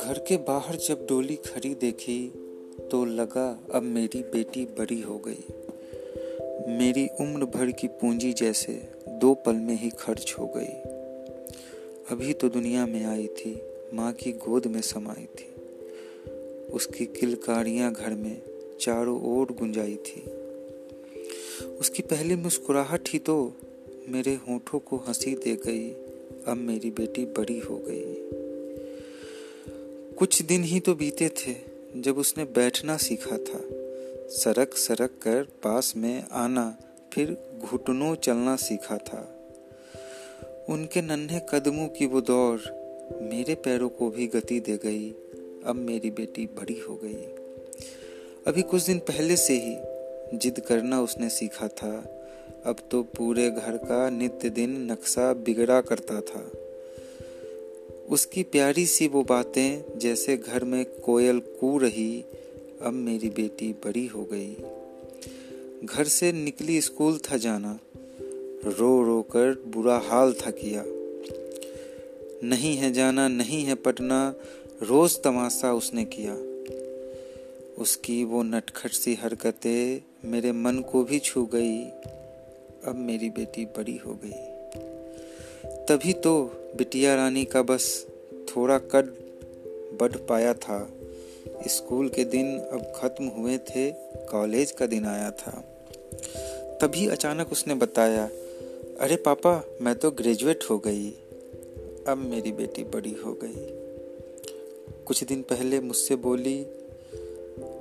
घर के बाहर जब डोली खड़ी देखी तो लगा, अब मेरी बेटी बड़ी हो गई। मेरी उम्र भर की पूंजी जैसे दो पल में ही खर्च हो गई। अभी तो दुनिया में आई थी, माँ की गोद में समाई थी। उसकी किलकारियाँ घर में चारों ओर गुंजाई थी। उसकी पहली मुस्कुराहट ही तो मेरे होठों को हँसी दे गई, अब मेरी बेटी बड़ी हो गई। कुछ दिन ही तो बीते थे जब उसने बैठना सीखा था। सरक सरक कर पास में आना, फिर घुटनों चलना सीखा था। उनके नन्हे कदमों की वो दौड़ मेरे पैरों को भी गति दे गई। अब मेरी बेटी बड़ी हो गई। अभी कुछ दिन पहले से ही जिद करना उसने सीखा था। अब तो पूरे घर का नित्य दिन नक्शा बिगड़ा करता था। उसकी प्यारी सी वो बातें, जैसे घर में कोयल कू रही, अब मेरी बेटी बड़ी हो गई। घर से निकली स्कूल था जाना, रो रो कर बुरा हाल था किया। नहीं है जाना, नहीं है पटना, रोज तमाशा उसने किया। उसकी वो नटखट सी हरकतें मेरे मन को भी छू गई, अब मेरी बेटी बड़ी हो गई। तभी तो बिटिया रानी का बस थोड़ा कद बढ़ पाया था। स्कूल के दिन अब खत्म हुए थे, कॉलेज का दिन आया था। तभी अचानक उसने बताया, अरे पापा, मैं तो ग्रेजुएट हो गई। अब मेरी बेटी बड़ी हो गई। कुछ दिन पहले मुझसे बोली,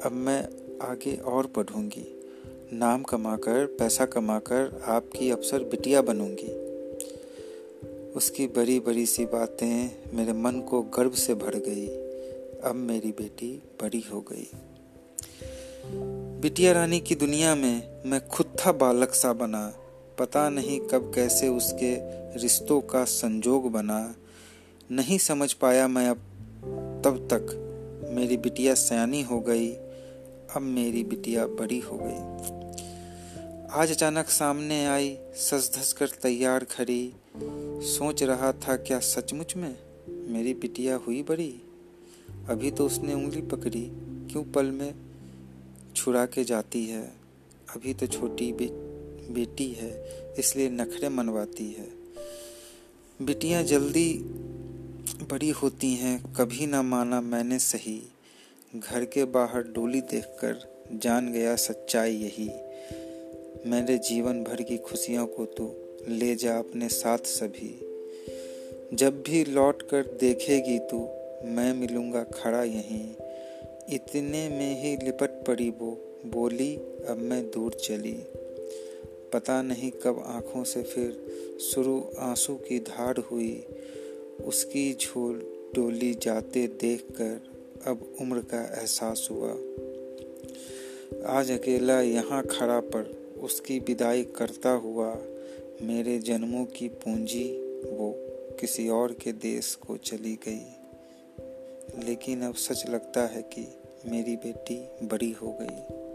अब मैं आगे और पढ़ूँगी नाम कमाकर, पैसा कमाकर आपकी अफसर बिटिया बनूँगी। उसकी बड़ी बड़ी सी बातें मेरे मन को गर्व से भर गई। अब मेरी बेटी बड़ी हो गई। बिटिया रानी की दुनिया में मैं खुद था बालक सा बना। पता नहीं कब कैसे उसके रिश्तों का संजोग बना। नहीं समझ पाया मैं अब, तब तक मेरी बिटिया सयानी हो गई। अब मेरी बिटिया बड़ी हो गई। आज अचानक सामने आई, सज धस कर तैयार खड़ी। सोच रहा था क्या सचमुच में मेरी बिटिया हुई बड़ी? अभी तो उसने उंगली पकड़ी। क्यों पल में छुड़ा के जाती है? अभी तो छोटी बे, बेटी है इसलिए नखरे मनवाती है। बिटियाँ जल्दी बड़ी होती हैं कभी ना माना मैंने सही। घर के बाहर डोली देखकर जान गया सच्चाई यही। मेरे जीवन भर की खुशियों को तो ले जा अपने साथ सभी। जब भी लौट कर देखेगी तू, मैं मिलूँगा खड़ा यहीं। इतने में ही लिपट पड़ी वो। बोली, अब मैं दूर चली। पता नहीं कब आँखों से फिर शुरू आँसू की धार हुई। उसकी झोल डोली जाते देखकर अब उम्र का एहसास हुआ। आज अकेला यहाँ खड़ा पर उसकी विदाई करता हुआ मेरे जन्मों की पूंजी वो किसी और के देश को चली गई। लेकिन अब सच लगता है कि मेरी बेटी बड़ी हो गई।